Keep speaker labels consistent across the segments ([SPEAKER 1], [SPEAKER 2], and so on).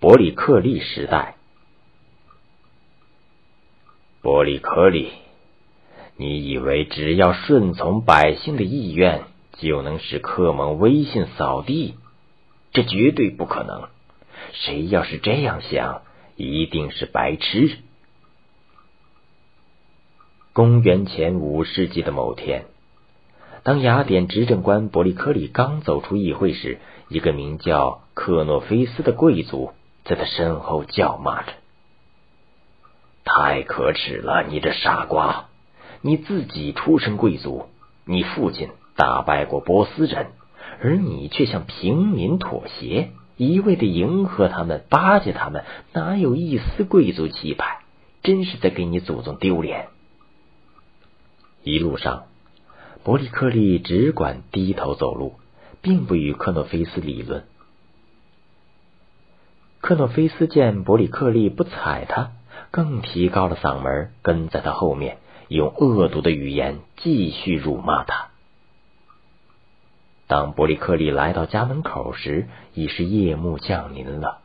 [SPEAKER 1] 伯里克利时代。伯里克利，你以为只要顺从百姓的意愿，就能使克蒙威信扫地？这绝对不可能。谁要是这样想，一定是白痴。公元前五世纪的某天，当雅典执政官伯利克利刚走出议会时，一个名叫克诺菲斯的贵族在他身后叫骂着：“太可耻了，你这傻瓜！你自己出身贵族，你父亲打败过波斯人，而你却向平民妥协，一味的迎合他们，巴结他们，哪有一丝贵族气派？真是在给你祖宗丢脸！”一路上，伯利克利只管低头走路，并不与克诺菲斯理论。克诺菲斯见伯里克利不睬他，更提高了嗓门，跟在他后面，用恶毒的语言继续辱骂他。当伯里克利来到家门口时，已是夜幕降临了。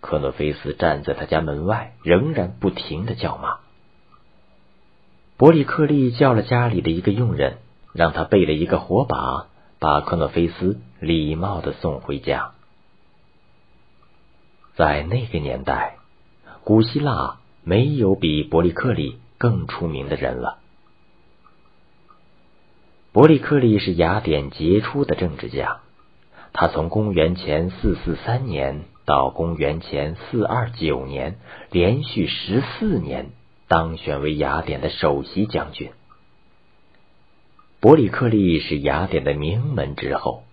[SPEAKER 1] 克诺菲斯站在他家门外，仍然不停的叫骂。伯里克利叫了家里的一个佣人，让他备了一个火把，把克诺菲斯礼貌的送回家。在那个年代，古希腊没有比伯利克利更出名的人了。伯利克利是雅典杰出的政治家，他从公元前四四三年到公元前四二九年，连续十四年。当选为雅典的首席将军。伯里克利是雅典的名门之后，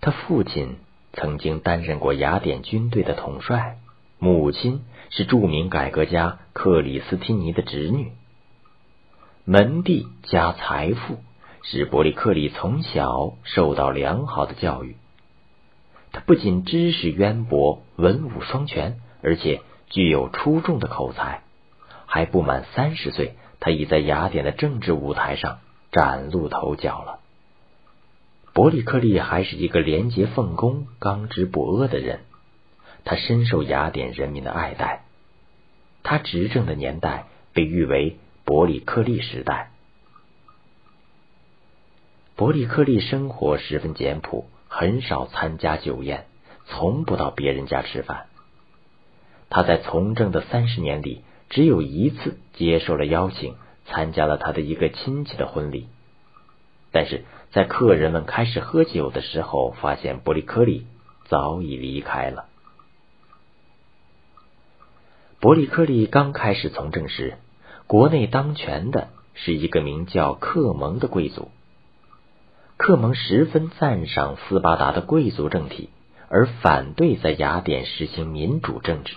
[SPEAKER 1] 他父亲曾经担任过雅典军队的统帅，母亲是著名改革家克里斯汀尼的侄女。门第加财富使伯里克利从小受到良好的教育。他不仅知识渊博、文武双全，而且具有出众的口才。还不满三十岁，他已在雅典的政治舞台上崭露头角了。伯里克利还是一个廉洁奉公、刚直不阿的人，他深受雅典人民的爱戴。他执政的年代被誉为伯里克利时代。伯里克利生活十分简朴，很少参加酒宴，从不到别人家吃饭。他在从政的三十年里。只有一次接受了邀请，参加了他的一个亲戚的婚礼。但是在客人们开始喝酒的时候，发现伯利克利早已离开了。伯利克利刚开始从政时，国内当权的是一个名叫克蒙的贵族。克蒙十分赞赏斯巴达的贵族政体，而反对在雅典实行民主政治。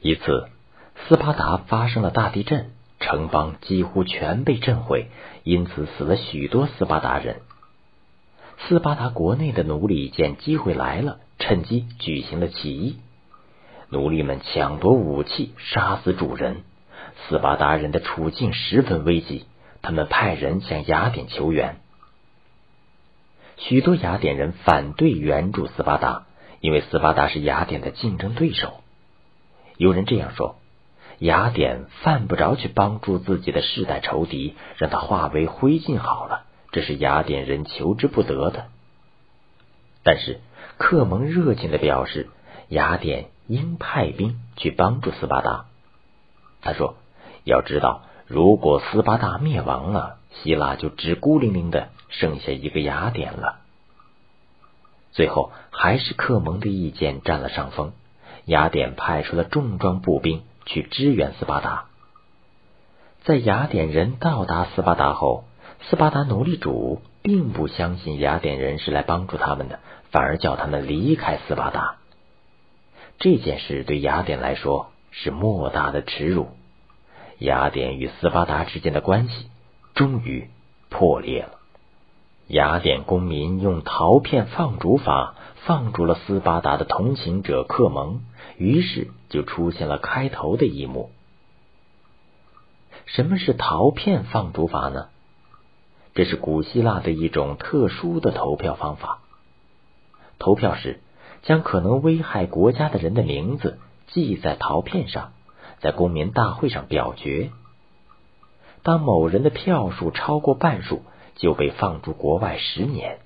[SPEAKER 1] 一次。斯巴达发生了大地震，城邦几乎全被震毁，因此死了许多斯巴达人。斯巴达国内的奴隶见机会来了，趁机举行了起义。奴隶们抢夺武器，杀死主人。斯巴达人的处境十分危急，他们派人向雅典求援。许多雅典人反对援助斯巴达，因为斯巴达是雅典的竞争对手。有人这样说。雅典犯不着去帮助自己的世代仇敌，让他化为灰烬好了。这是雅典人求之不得的。但是克蒙热情的表示，雅典应派兵去帮助斯巴达。他说：“要知道，如果斯巴达灭亡了，希腊就只孤零零的剩下一个雅典了。”最后还是克蒙的意见占了上风，雅典派出了重装步兵。去支援斯巴达。在雅典人到达斯巴达后，斯巴达奴隶主并不相信雅典人是来帮助他们的，反而叫他们离开斯巴达。这件事对雅典来说是莫大的耻辱。雅典与斯巴达之间的关系终于破裂了。雅典公民用陶片放逐法放逐了斯巴达的同行者克蒙。于是就出现了开头的一幕。什么是陶片放逐法呢？这是古希腊的一种特殊的投票方法。投票时，将可能危害国家的人的名字记在陶片上，在公民大会上表决。当某人的票数超过半数，就被放逐国外十年。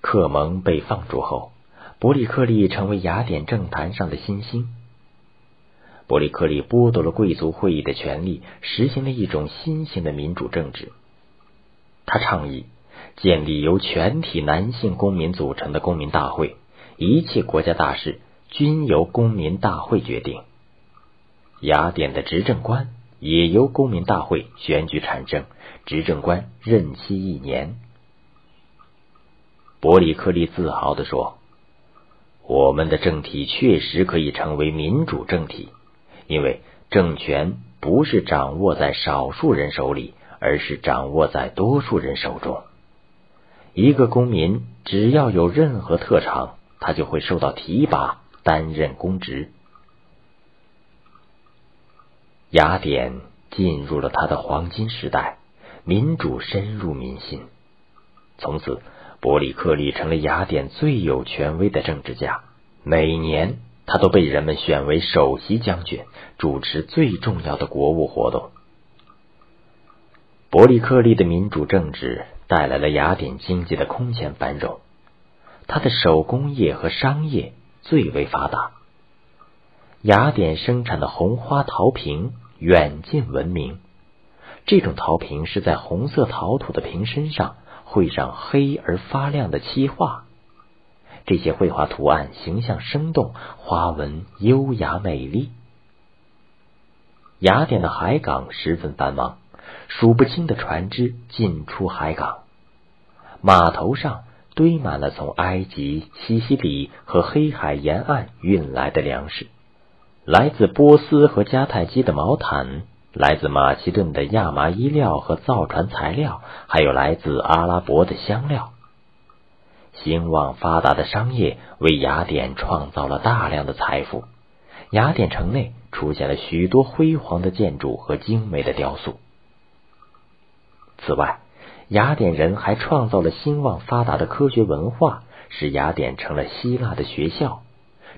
[SPEAKER 1] 克蒙被放逐后，伯里克利成为雅典政坛上的新星。伯里克利剥夺了贵族会议的权利，实行了一种新型的民主政治。他倡议建立由全体男性公民组成的公民大会，一切国家大事均由公民大会决定。雅典的执政官也由公民大会选举产生，执政官任期一年。伯里克利自豪地说：“我们的政体确实可以成为民主政体。”因为政权不是掌握在少数人手里，而是掌握在多数人手中。一个公民只要有任何特长，他就会受到提拔，担任公职。雅典进入了它的黄金时代，民主深入民心。从此，伯里克利成了雅典最有权威的政治家。每年。他都被人们选为首席将军，主持最重要的国务活动。伯里克利的民主政治带来了雅典经济的空前繁荣，他的手工业和商业最为发达。雅典生产的红花陶瓶远近闻名，这种陶瓶是在红色陶土的瓶身上绘上黑而发亮的漆画。这些绘画图案形象生动，花纹优雅美丽。雅典的海港十分繁忙，数不清的船只进出海港，码头上堆满了从埃及、西西里和黑海沿岸运来的粮食，来自波斯和迦太基的毛毯，来自马其顿的亚麻衣料和造船材料，还有来自阿拉伯的香料。兴旺发达的商业为雅典创造了大量的财富，雅典城内出现了许多辉煌的建筑和精美的雕塑。此外，雅典人还创造了兴旺发达的科学文化，使雅典成了希腊的学校，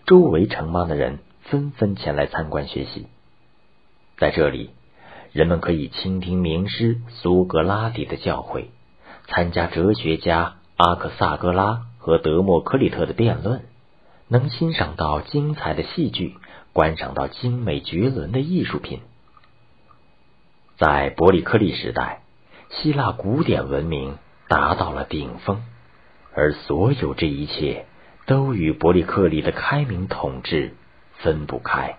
[SPEAKER 1] 周围城邦的人纷纷前来参观学习。在这里，人们可以倾听名师苏格拉底的教诲，参加哲学家。阿克萨格拉和德谟克里特的辩论，能欣赏到精彩的戏剧，观赏到精美绝伦的艺术品。在伯里克利时代，希腊古典文明达到了顶峰，而所有这一切都与伯里克利的开明统治分不开。